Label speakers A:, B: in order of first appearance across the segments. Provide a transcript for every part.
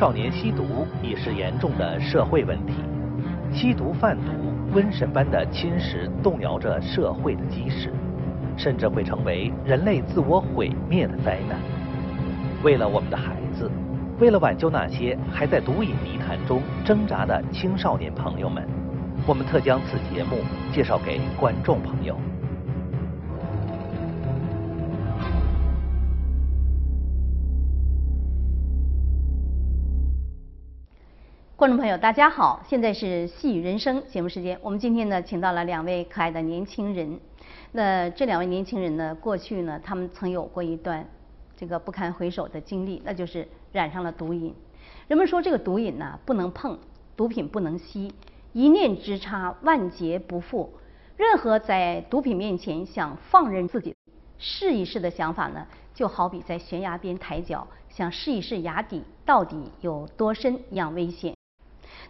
A: 少年吸毒已是严重的社会问题，吸毒贩毒瘟神般的侵蚀、动摇着社会的基石，甚至会成为人类自我毁灭的灾难。为了我们的孩子，为了挽救那些还在毒瘾泥潭中挣扎的青少年朋友们，我们特将此节目介绍给观众朋友。
B: 观众朋友，大家好，现在是细语人生节目时间。我们今天呢，请到了两位可爱的年轻人。那这两位年轻人呢，过去呢，他们曾有过一段这个不堪回首的经历，那就是染上了毒瘾。人们说这个毒瘾呢，不能碰，毒品不能吸，一念之差，万劫不复。任何在毒品面前想放任自己试一试的想法呢，就好比在悬崖边抬脚，想试一试崖底到底有多深一样危险。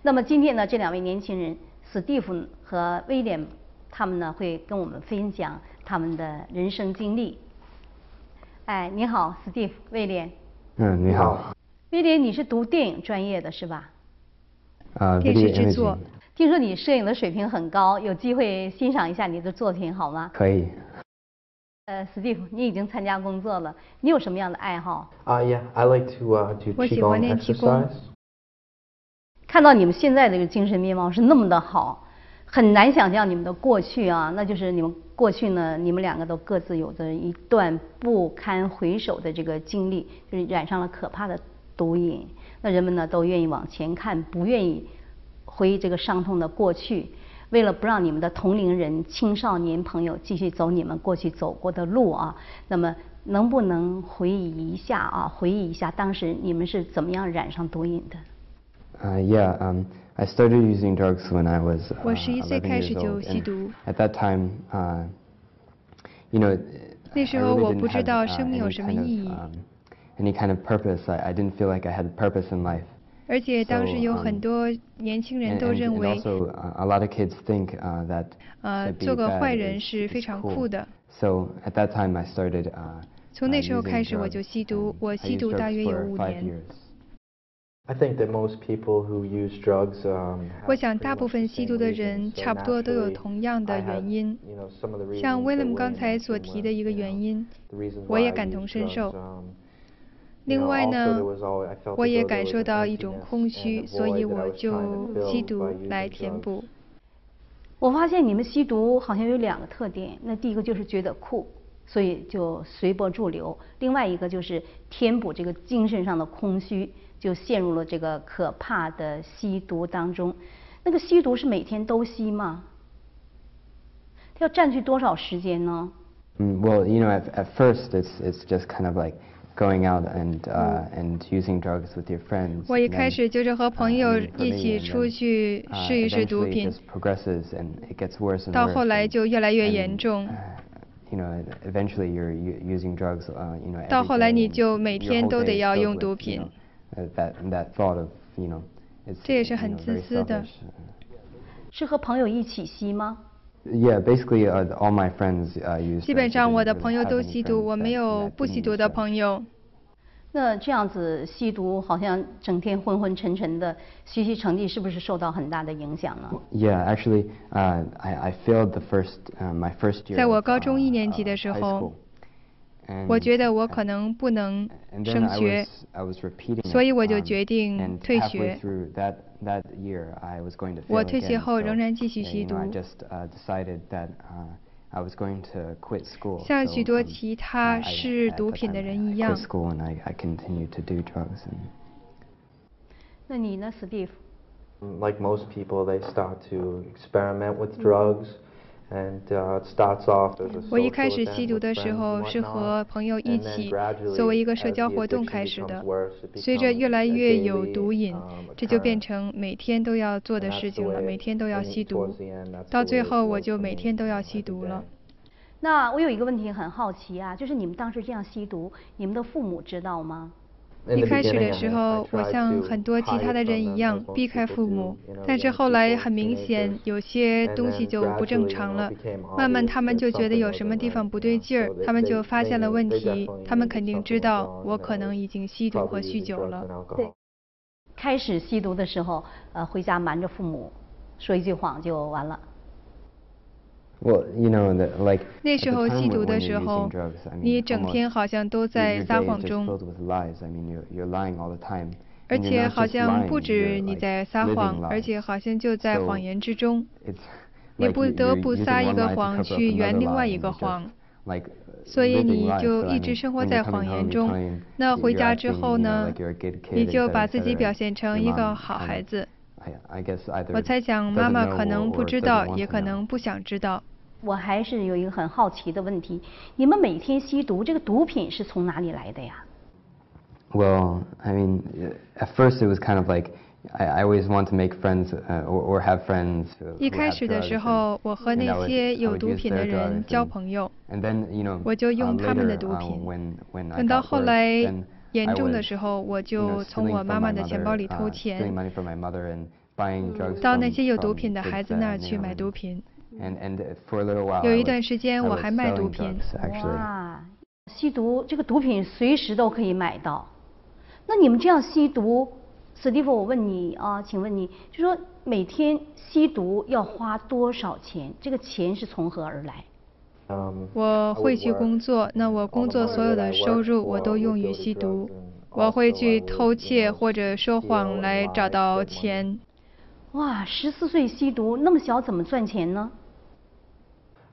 B: 那么今天呢，这两位年轻人史蒂夫和威廉，他们呢会跟我们分享他们的人生经历。哎，你好，史蒂夫，威廉。
C: 嗯，你好。
B: 威廉，你是读电影专业的是吧？
C: 啊，
D: 电视制作。
B: 听说你摄影的水平很高，有机会欣赏一下你的作品好吗？
C: 可以。
B: 呃，史蒂夫，你已经参加工作了，你有什么样的爱好？
D: 啊
C: ，Yeah，I like to uh do
D: 我喜欢练气功。
B: 看到你们现在这个精神面貌是那么的好，很难想象你们的过去啊，那就是你们过去呢，你们两个都各自有着一段不堪回首的这个经历，就是染上了可怕的毒瘾。那人们呢都愿意往前看，不愿意回忆这个伤痛的过去。为了不让你们的同龄人、青少年朋友继续走你们过去走过的路啊，那么能不能回忆一下啊？回忆一下当时你们是怎么样染上毒瘾的
C: ？Uh, yeah, um, I started using drugs when I was uh,
D: 我十一岁开始就吸毒。
C: At that time, uh, you know,
D: 那时候我不知道生命有什么意义。
C: Any kind of purpose, I I didn't feel like I had purpose in life.
D: 而且当时有很多年轻人都认为，
C: also a lot of kids think that
D: 呃做个坏人是非常酷的。
C: So at that time, I started.
D: 从那时候开始我就吸毒，我吸毒大约有五年。 我想大部分吸毒的人差不多都有同样的原因，像威廉刚才所提的一个原因，我也感同身受。另外呢，我也感受到一种空虚，所以我就吸毒来填补。
B: 我发现你们吸毒好像有两个特点，那第一个就是觉得酷，所以就随波逐流；另外一个就是填补这个精神上的空虚。就陷入了这个可怕的吸毒当中。那个吸毒是每天都吸吗？要占据多少时间呢？
C: 嗯，Well, you know, at at first it's it's just kind of like going out and uh and using drugs with your friends.
D: 我一开始就是和朋友一起出去试一试毒品。
C: progresses and it gets worse and worse.
D: 到后来就越来越严重。
C: You know, eventually you're using drugs, uh, you know.
D: 到后来你就每天都得要用毒品。
C: That that thought of you know
D: 这也是很自私的。
B: 是和朋友一起吸吗
C: ？Yeah, basically, all my friends use.
D: 基本上我的朋友都吸毒，我没有不吸毒的朋友。
B: 那这样子吸毒，好像整天昏昏沉沉的，学习成绩是不是受到很大的影响呢
C: ？Yeah, actually, I I failed the first my first year.
D: 在我高中一年级的时候。我觉得我可能不能升学，所以我就决定退学。我退学后仍然继续吸毒，像许多其他试毒品的人一样。
B: 那你呢，Steve？
D: 我一开始吸毒的时候是和朋友一起，作为一个社交活动开始的。随着越来越有毒瘾，这就变成每天都要做的事情了，每天都要吸毒。到最后，我就每天都要吸毒了。
B: 那我有一个问题很好奇啊，就是你们当时这样吸毒，你们的父母知道吗？
D: 一开始的时候，我像很多其他的人一样避开父母，但是后来很明显有些东西就不正常了。慢慢他们就觉得有什么地方不对劲儿，他们就发现了问题。他们肯定知道我可能已经吸毒和酗酒了。
B: 对。开始吸毒的时候，呃，回家瞒着父母，说一句谎就完了。
C: Well, you know, like
D: 那时候吸毒的时候，你整天好像都在撒谎中。而且好像不止你在撒谎，而且好像就在谎言之中。你不得不撒一个谎去圆另外一个谎，所以你就一直生活在谎言中。那回家之后呢？你就把自己表现成一个好孩子。我猜想妈妈可能不知道，也可能不想知道。
B: 我还是有一个很好奇的问题：你们每天吸毒，这个毒品是从哪里来的呀
C: ？Well, I mean, at first it was kind of like. I I always want to make friends or or have friends.
D: 一开始的时候，我和那些有毒品的人交朋友，我就用他们的毒品。等到后来严重的时候，我就从我妈妈的钱包里偷钱，到那些有毒品的孩子那儿去买毒品。有一段时间我还卖毒品。
B: 哇，吸毒这个毒品随时都可以买到，那你们这样吸毒？史蒂夫，我问你啊，请问你，就说每天吸毒要花多少钱？这个钱是从何而来？
D: 我会去工作，那我工作所有的收入我都用于吸毒。我会去偷窃或者说谎来找到钱。
B: 哇，十四岁吸毒，那么小怎么赚钱呢？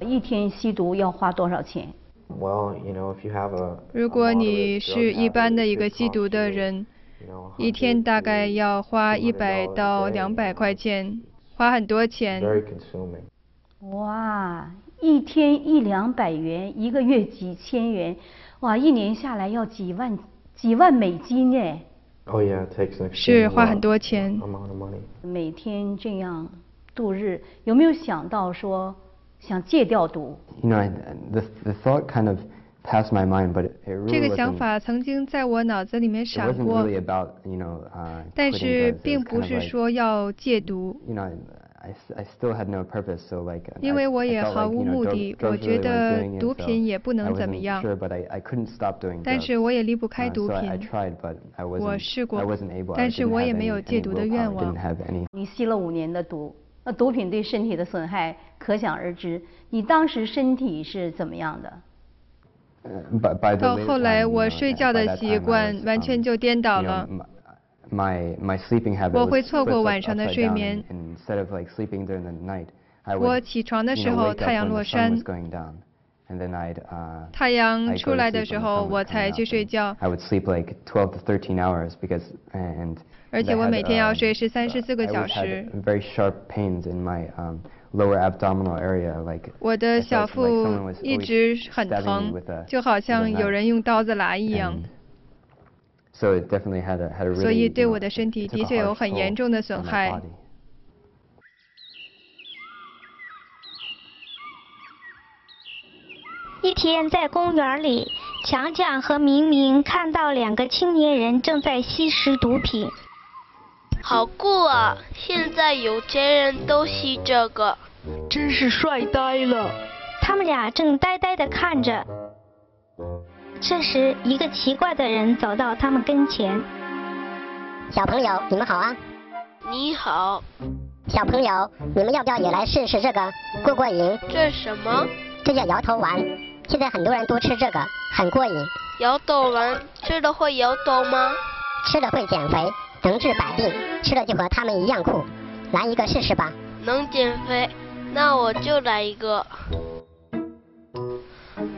B: 一天吸毒要花多少钱？
D: 如果你是一般的一个吸毒的人，一天大概要花一百到两百块钱，花很多钱。
B: 哇，一天一两百元，一个月几千元，哇，一年下来要几万几万美金哎。
D: 是花很多钱。
B: 每天这样度日，有没有想到说？想戒掉毒。
C: You know, the the thought kind of passed my mind, but it really
D: 这个想法曾经在我脑子里面闪过。
C: It wasn't really about, you know, uh,
D: 但是并不是说要戒毒。
C: You know, I I still had no purpose, so like.
D: 因为我也毫无目的，我觉得毒品也不能怎么样。
C: Sure, but I I couldn't stop doing.
D: 但是我也离不开毒品。
C: I tried, but I wasn't.
D: 我试过
C: I wasn't able.
D: 但是我也没有戒毒的愿望。
B: 你吸了五年的毒。那毒品对身体的损害可想而知。你当时身体是怎么样的？
D: 到后来，我睡觉的习惯完全就颠倒了。我会错过晚上的睡眠。我起床的时候，太阳落山。太阳出来的时候，我才去睡觉。而且我每天要睡十三十四个小时。我的小腹一直很疼，就好像有人用刀子拉一样。所以对我的身体的确有很严重的损害。
E: 一天在公园里，强强和明明看到两个青年人正在吸食毒品。
F: 好酷啊！现在有钱人都吸这个，
G: 真是帅呆了。
E: 他们俩正呆呆地看着。这时，一个奇怪的人走到他们跟前。
H: 小朋友，你们好啊！
F: 你好。
H: 小朋友，你们要不要也来试试这个，过过瘾？
F: 这什么？
H: 这叫摇头丸。现在很多人都吃这个，很过瘾。
F: 摇头丸吃了会摇头吗？
H: 吃了会减肥。能治百病，吃了就和他们一样酷。来一个试试吧。
F: 能减肥，那我就来一个。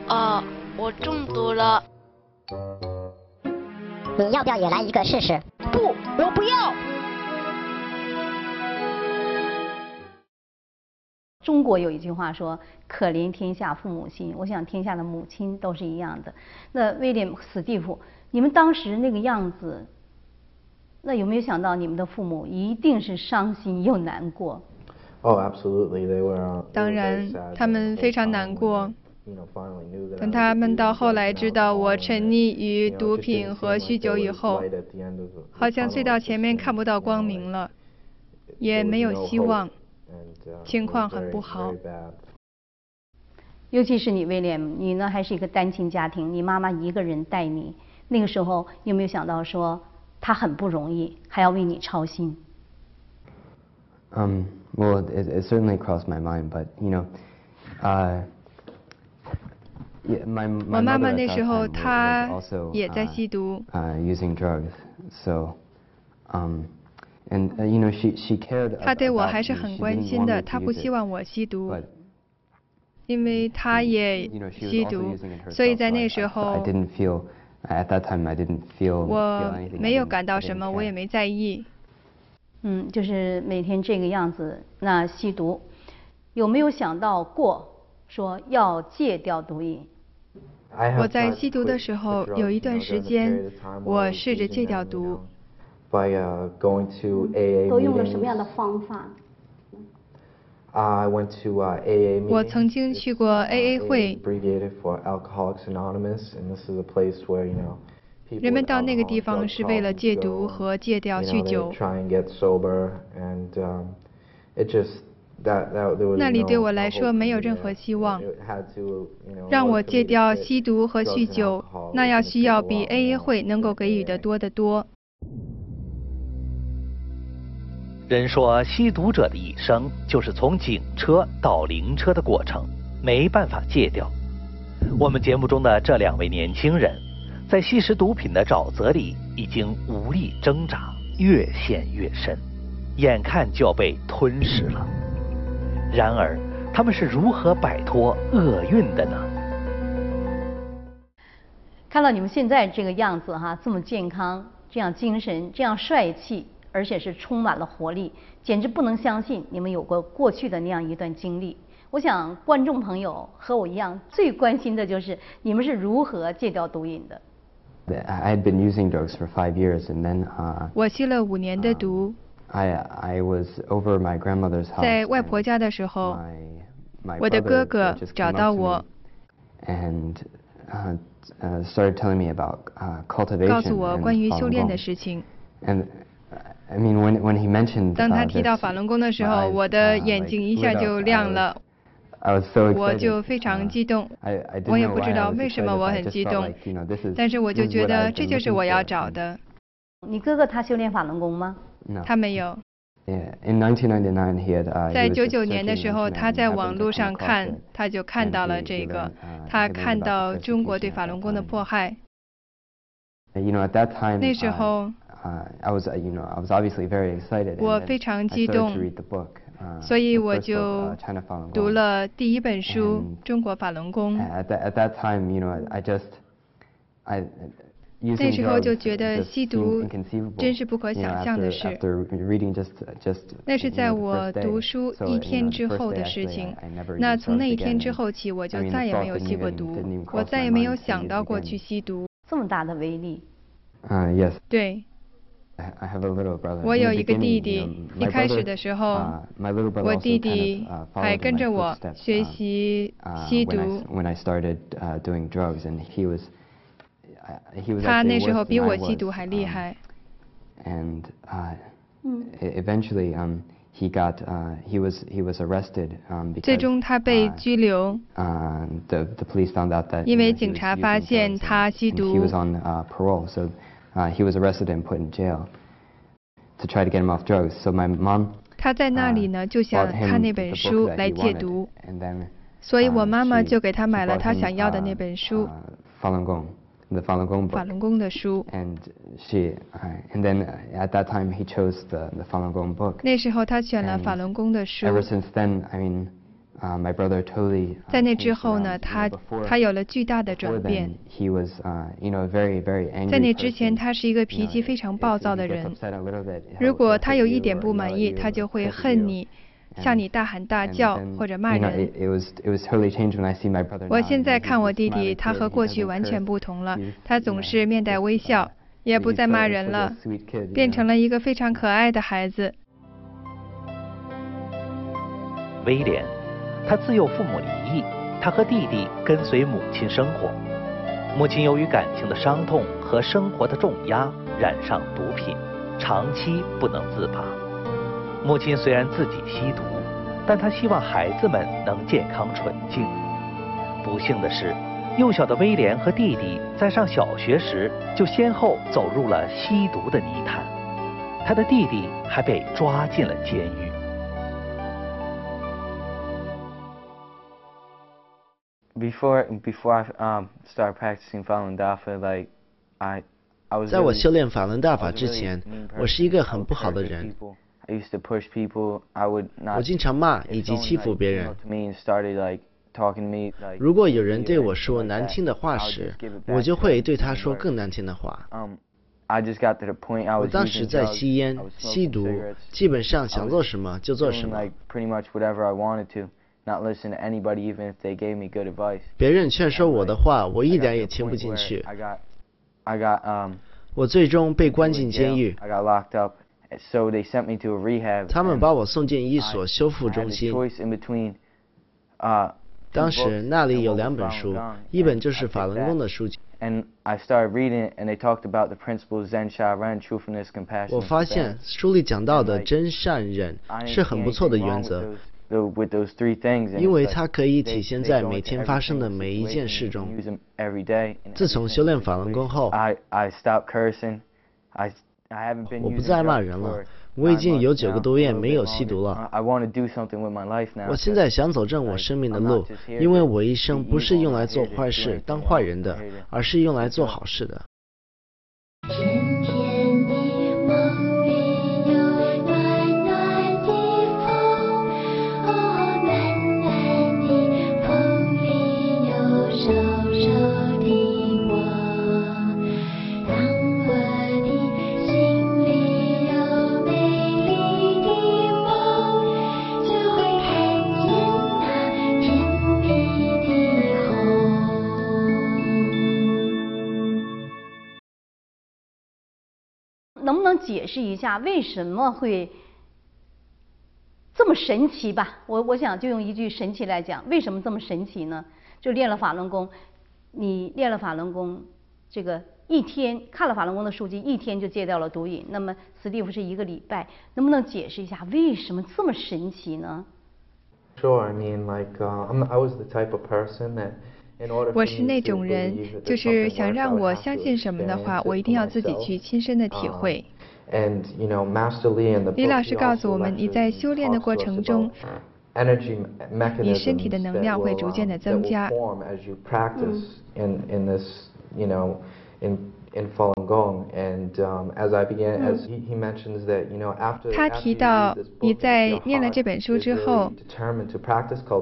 F: 啊，我中毒了。
H: 你要不要也来一个试试？
G: 不，我不要。
B: 中国有一句话说：“可怜天下父母心。”我想天下的母亲都是一样的。那威廉·史蒂夫，你们当时那个样子。那有没有想到你们的父母一定是伤心又难过
I: ？Oh, absolutely, they were.
D: 当然，他们非常难过。等他们到后来知道我沉溺于毒品和酗酒以后，好像隧道前面看不到光明了，也没有希望，情况很不好。
B: 尤其是你威廉，你呢还是一个单亲家庭，你妈妈一个人带你，那个时候有没有想到说她很不容易，还要为你操心
C: ？Um, well, it, it certainly crossed my mind, but you know, uh.
D: 我妈妈那时候她也在吸毒。她对我还是很关心的，他不希望我吸毒，因为他也吸毒，所以在那时候我没有感到什么，我也没在意。
B: 嗯，就是每天这个样子，那吸毒有没有想到过？说要戒掉毒瘾。
D: 我在吸毒的时候，有一段时间，我试着戒掉毒。
B: 都用了什么样的方法？
D: 我曾经去过 AA 会。人们到那个地方是为了戒毒和戒掉酗酒。那里对我来说没有任何希望。让我戒掉吸毒和酗酒，那要需要比 AA 会能够给予的多得多。
A: 人说吸毒者的一生就是从警车到灵车的过程，没办法戒掉。我们节目中的这两位年轻人，在吸食毒品的沼泽里已经无力挣扎，越陷越深，眼看就要被吞噬了。然而，他们是如何摆脱厄运的呢？
B: 看到你们现在这个样子哈，这么健康，这样精神，这样帅气，而且是充满了活力，简直不能相信你们有过过去的那样一段经历。我想观众朋友和我一样，最关心的就是你们是如何戒掉毒瘾的。
C: I had been using drugs for five years, and then
D: 我吸了五年的毒。在外婆家的时候，我的哥哥找到我，告诉我关于修炼的事情。当他提到法轮功的时候，我的眼睛一下就亮了，我就非常激动。我也不知道为什么我很激动，但是我就觉得这就是我要找的。
B: 你哥哥他修炼法轮功吗？
D: 他没有。
C: 在
D: 九九年的时候，他在网络上看，他就看到了这个，他看到中国对法轮功的迫害。那时候，我非常激动，所以我就读了第一本书《中国法轮功》。那时候就觉得吸毒真是不可想象的事。那是在我读书一天之后的事情。那从那一天之后起，我就再也没有吸过毒，我再也没有想到过去吸毒。
B: 这么大的威力。
C: 嗯，yes。
D: 对。我有一个弟弟。一开始的时候，我弟弟还跟着我学习吸毒。他那时候比我吸毒还厉害。
C: And eventually, um, he got, uh, he was, he was arrested, um, because.
D: 最终他被拘留。
C: Uh, the the police found out that.
D: 因为警察发现他吸毒。
C: He was on uh parole, so, uh, he was arrested and put in jail. To try to get him off drugs, so my mom.
D: 他在那里呢，就想看那本书来戒毒。所以我妈妈就给他买了他想要的那本书。
C: 法轮功。the Falun Gong book.
D: Falun Gong 的书。
C: And she, and then at that time he chose the the Falun Gong book.
D: 那时候他选了法轮功的书。
C: Ever since then, I mean. Uh, my brother totally.
D: 在那之后呢，他他有了巨大的转变。
C: He was, uh, you know, very, very angry.
D: 在那之前，他是一个脾气非常暴躁的人。如果他有一点不满意，他就会恨你。向你大喊大叫或者骂人。我现在看我弟弟，他和过去完全不同了。他总是面带微笑，也不再骂人了，变成了一个非常可爱的孩子。
A: 威廉，他自幼父母离异，他和弟弟跟随母亲生活。母亲由于感情的伤痛和生活的重压，染上毒品，长期不能自拔。母亲虽然自己吸毒，但她希望孩子们能健康纯净。不幸的是，幼小的威廉和弟弟在上小学时就先后走入了吸毒的泥潭，他的弟弟还被抓进了监狱。
J: Before before I um start practicing Falun Dafa, like I I was.
K: 在我修炼法轮大法之前，我是一个很不好的人。
J: I used to push people. I would not.
K: 我经常骂以及欺负别人。如果有人对我说难听的话时，我就会对他说更难听的话。我当时在吸烟、吸毒，基本上想做什么就做什么。别人劝说我的话，我一点也听不进去。我最终被关进监狱。他们把我送进一所修复中心。当时那里有两本书，一本就是法轮功的书籍。我发现书里讲到的真善忍是很不错的原则。因为它可以体现在每天发生的每一件事中。自从修炼法轮功后，我不再骂人了。我已经有九个多月没有吸毒了。我现在想走正我生命的路，因为我一生不是用来做坏事、当坏人的，而是用来做好事的。
B: 解释一下为什么会这么神奇吧？我我想就用一句神奇来讲，为什么这么神奇呢？就练了法轮功，你练了法轮功，这个一天看了法轮功的书籍，一天就戒掉了毒瘾。那么史蒂夫是一个礼拜，能不能解释一下为什么这么神奇呢
I: ？Sure, I mean, like, uh, I was the type of person that.
D: 我是那种人，就是想让我相信什么的话，我一定要自己去亲身的体会。李老师告诉我们，你在修炼的过程中，你身体的能量会逐渐的增加。他提到，你在念了这本书之后，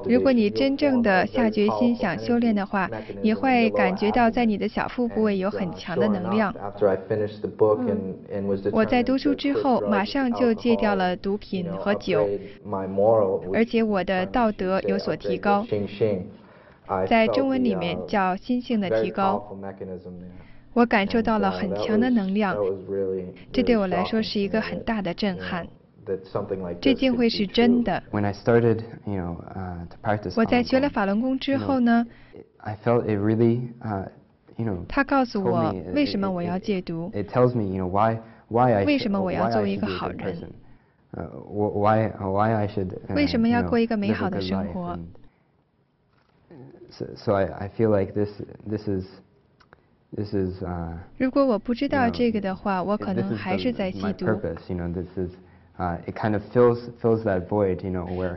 D: 如果你真正的下决心想修炼的话，你会感觉到在你的小腹部位有很强的能量。我在读书之后，马上就戒掉了毒品和酒，而且我的道德有所提高，在中文里面叫心性的提高。我感受到了很强的能量，这对我来说是一个很大的震撼。这竟会是真的。我在学了法轮功之后呢，他告诉我为什么我要戒毒，为什么我要做一个好人，为什么要过一个美好的生活。如果我不知道这个的话，我可能还是在吸毒。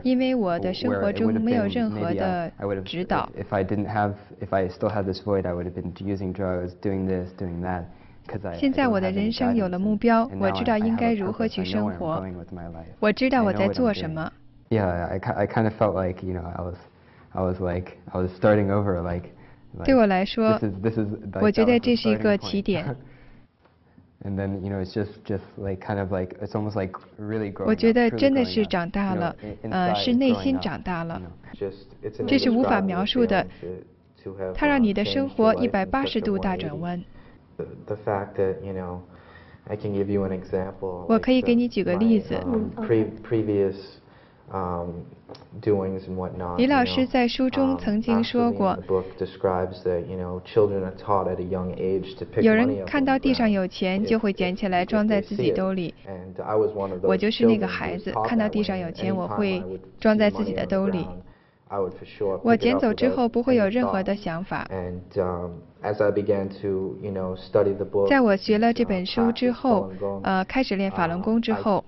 D: 因为我的生活中没有任何的指导。现在我的人生有了目标，我知道应该如何去生活。我知道我在做什么。对我来说，我觉得这是一个起点。我觉得真的是长大了，呃，是内心长大了。这是无法描述的，它让你的生活一百八十度大转弯。
I: The fact that you know, I can give you an example.
D: 我可以给你举个例子。
I: Um.
D: 李老师在书中曾经说过，有人看到地上有钱就会捡起来装在自己兜里。我就是那个孩子，看到地上有钱我会装在自己的兜里。我捡走之后不会有任何的想法。在我学了这本书之后，呃，开始练法轮功之后。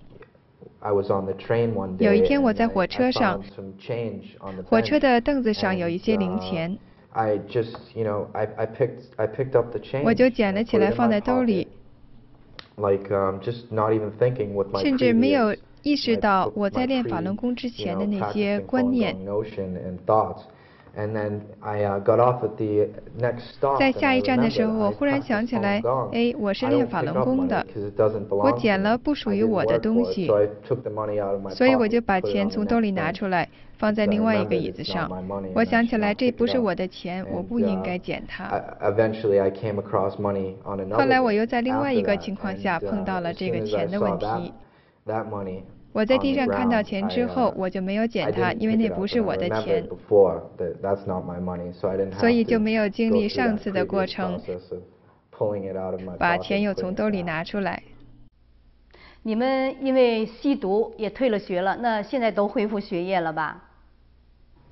D: 有一天我在火车上，火车的凳子上有一些零钱，我就捡了起来放在兜里，甚至没有意识到我在练法轮功之前的那些观念。在下一站的时候，我忽然想起来，哎，我是练法轮功的，我捡了不属于我的东西，所以我就把钱从兜里拿出来，放在另外一个椅子上。我想起来，这不是我的钱，我不应该捡它。后来我又在另外一个情况下碰到了这个钱的问题。我在地上看到钱之后，我就没有捡它，因为那不是我的钱，所以就没有经历上次的过程，把钱又从兜里拿出来。
B: 你们因为吸毒也退了学了，那现在都恢复学业了吧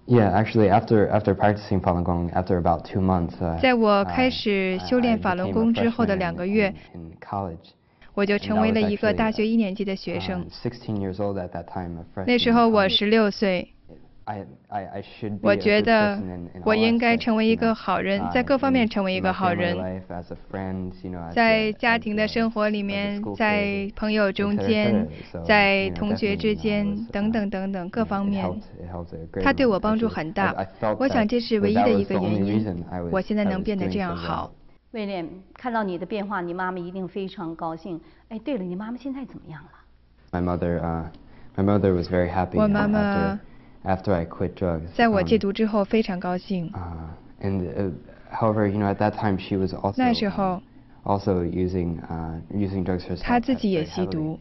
C: ？Yeah, actually, after after practicing Falun Gong, after about two months,
D: 在我开始修炼法轮功之后的两个月。我就成为了一个大学一年级的学生。那时候我十六岁。我觉得我应该成为一个好人，在各方面成为一个好人，在家庭的生活里面，在朋友中间，在同学之间，等等等等各方面，他对我帮助很大。我想这是唯一的一个原因，我现在能变得这样好。
B: 威廉，看到你的变化，你妈妈一定非常高兴。哎，对了，你妈妈现在怎么样了？
C: My mother, uh, my mother was very happy.
D: 我妈妈
C: after I quit drugs.
D: 在我戒毒之后非常高兴。
C: Uh, and however, you know, at that time she was also
D: 那时候
C: also using uh using drugs herself.
D: 她自己也吸毒。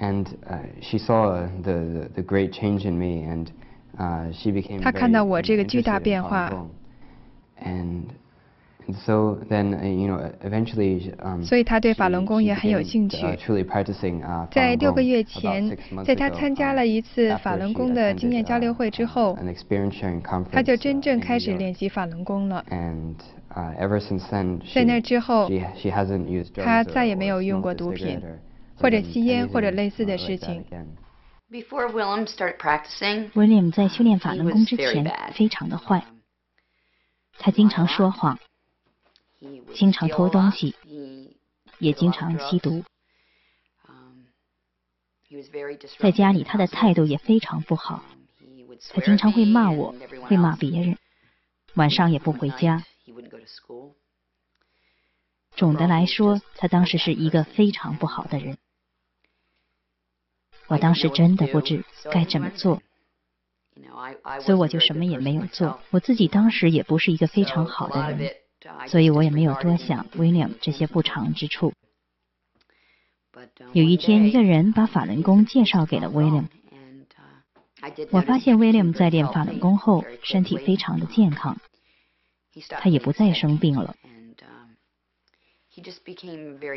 C: And uh, she saw the the great change in me, and uh, she became.
D: 她看到我这个巨大变化。
C: And So then, you know, eventually,
D: 所以他对法轮功也很有兴趣。在六个月前，在他参加了一次法轮功的经验交流会之后，他就真正开始练习法轮功了。在那之后，他再也没有用过毒品，或者吸烟，或者类似的事情。
L: William 在修炼法轮功之前非常的坏，他经常说谎。经常偷东西，也经常吸毒。在家里，他的态度也非常不好。他经常会骂我，会骂别人，晚上也不回家。总的来说，他当时是一个非常不好的人。我当时真的不知该怎么做，所以我就什么也没有做。我自己当时也不是一个非常好的人。所以我也没有多想 William 这些不常之处。有一天，一个人把法轮功介绍给了 William。我发现 William 在练法轮功后，身体非常的健康，他也不再生病了。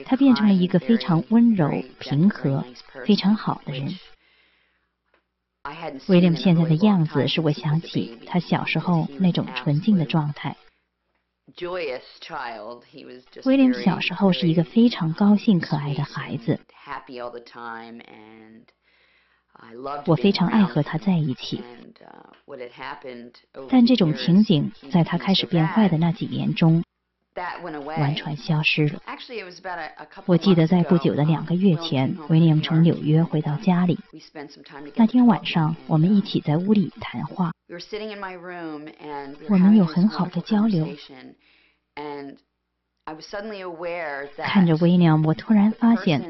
L: 他变成了一个非常温柔、平和、非常好的人。William 现在的样子，使我想起他小时候那种纯净的状态。威廉小时候是一个非常高兴、可爱的孩子。我非常爱和他在一起。但这种情景在他开始变坏的那几年中完全消失了。我记得在不久的两个月前，威廉从纽约回到家里。那天晚上，我们一起在屋里谈话。我们有很好的交流。看着威廉，我突然发现，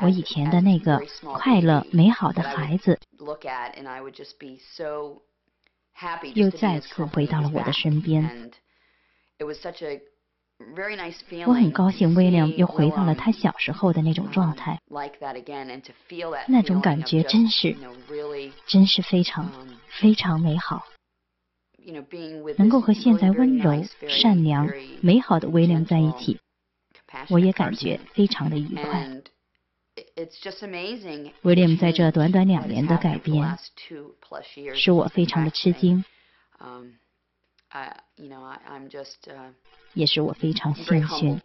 L: 我以前的那个快乐、美好的孩子，又再次回到了我的身边。
M: 我很高兴威廉又回到了他小时候的那种状态，那种感觉真是，真是非常非常美好。能够和现在温柔、善良、美好的威廉在一起，我也感觉非常的愉快。威廉在这短短两年的改变，使我非常的吃惊，也使我非常幸运。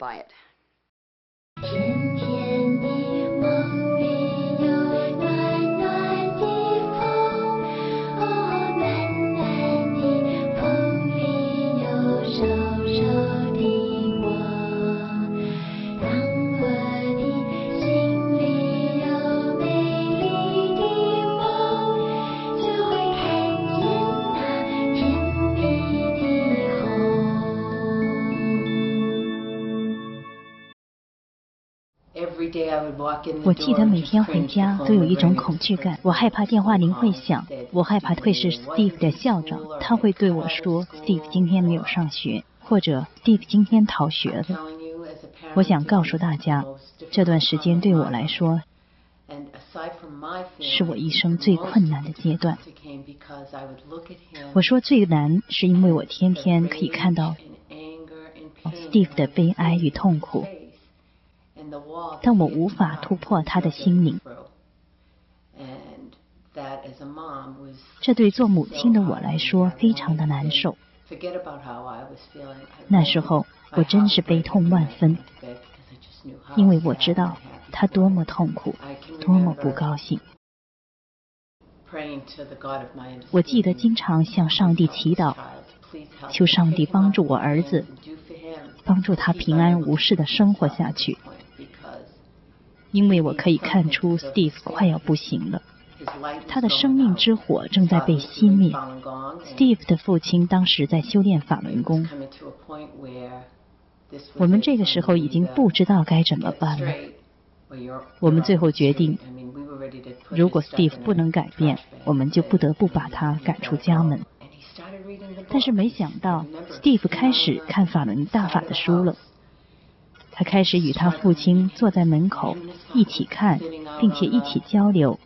M: 我记得每天回家都有一种恐惧感，我害怕电话铃会响，我害怕会是 Steve 的校长，他会对我说 Steve 今天没有上学，或者 Steve 今天逃学了。我想告诉大家，这段时间对我来说，是我一生最困难的阶段。我说最难，是因为我天天可以看到 Steve 的悲哀与痛苦。但我无法突破他的心灵，这对做母亲的我来说非常的难受。那时候我真是悲痛万分，因为我知道他多么痛苦，多么不高兴。我记得经常向上帝祈祷，求上帝帮助我儿子，帮助他平安无事的生活下去。因为我可以看出 Steve 快要不行了，他的生命之火正在被熄灭。Steve 的父亲当时在修炼法轮功，我们这个时候已经不知道该怎么办了。我们最后决定，如果 Steve 不能改变，我们就不得不把他赶出家门。但是没想到，Steve 开始看法轮大法的书了。他开始与他父亲坐在门口一起看，并且一起交流。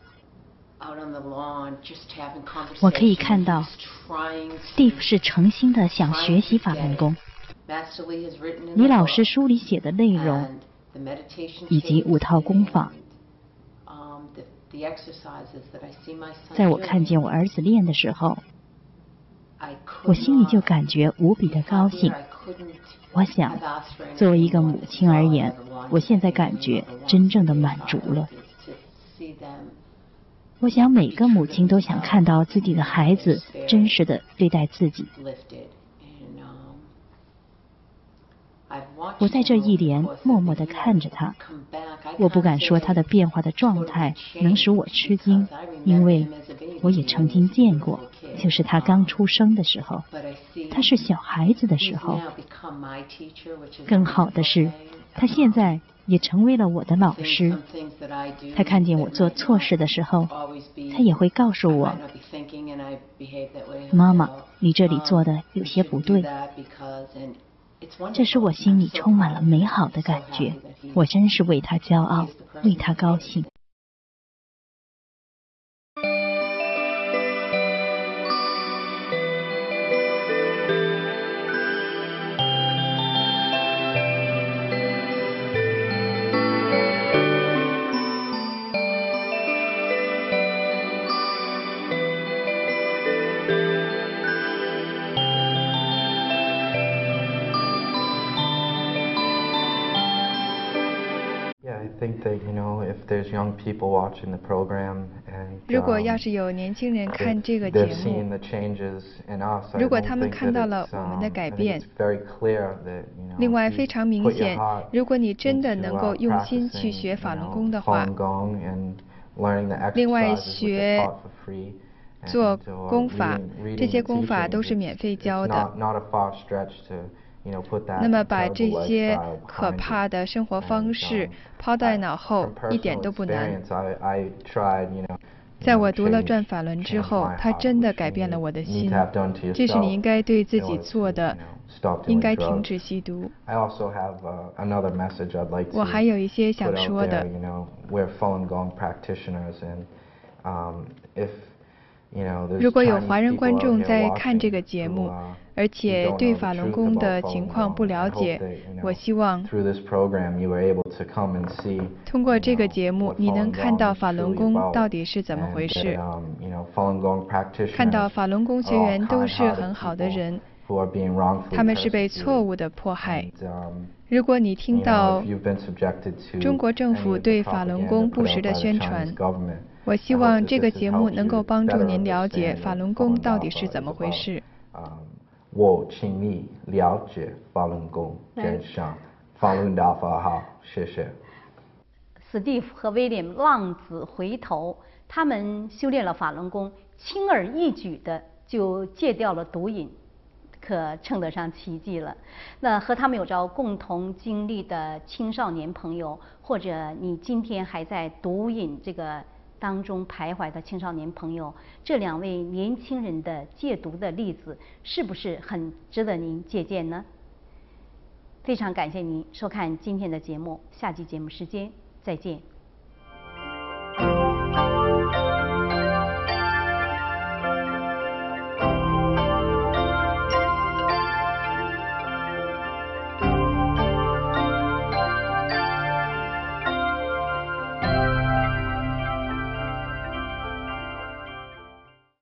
M: 我可以看到，Steve 是诚心的想学习法门功。李老师书里写的内容，以及五套功法，在我看见我儿子练的时候，我心里就感觉无比的高兴。我想，作为一个母亲而言，我现在感觉真正的满足了。我想每个母亲都想看到自己的孩子真实的对待自己。我在这一连默默地看着他，我不敢说他的变化的状态能使我吃惊，因为我也曾经见过，就是他刚出生的时候，他是小孩子的时候。更好的是，他现在也成为了我的老师。他看见我做错事的时候，他也会告诉我：“妈妈，你这里做的有些不对。”这使我心里充满了美好的感觉，我真是为他骄傲，为他高兴。
I: 如果要是有年轻人看这个节目，如果他们看到了我们的改变，另外非常明显，如果你真的能够用心去学法轮功的话，另外学做功法，这些功法都是免费教的。那么把这些可怕的生活方式抛在脑后，一点都不难。
D: 在我读了《转法轮》之后，它真的改变了我的心。这是你应该对自己做的，应该停止吸毒。我还有一些想说的。如果有华人观众在看这个节目，而且对法轮功的情况不了解，我希望通过这个节目，你能看到法轮功到底是怎么回事，看到法轮功学员都是很好的人，他们是被错误的迫害。如果你听到中国政府对法轮功不实的宣传，我希望这个节目能够帮助您了解法轮功到底是怎么回事。
I: 我请你了解法轮功真相，法轮大法好，谢谢。
B: 史蒂夫和威廉浪子回头，他们修炼了法轮功，轻而易举的就戒掉了毒瘾，可称得上奇迹了。那和他们有着共同经历的青少年朋友，或者你今天还在毒瘾这个。当中徘徊的青少年朋友，这两位年轻人的戒毒的例子，是不是很值得您借鉴呢？非常感谢您收看今天的节目，下期节目时间再见。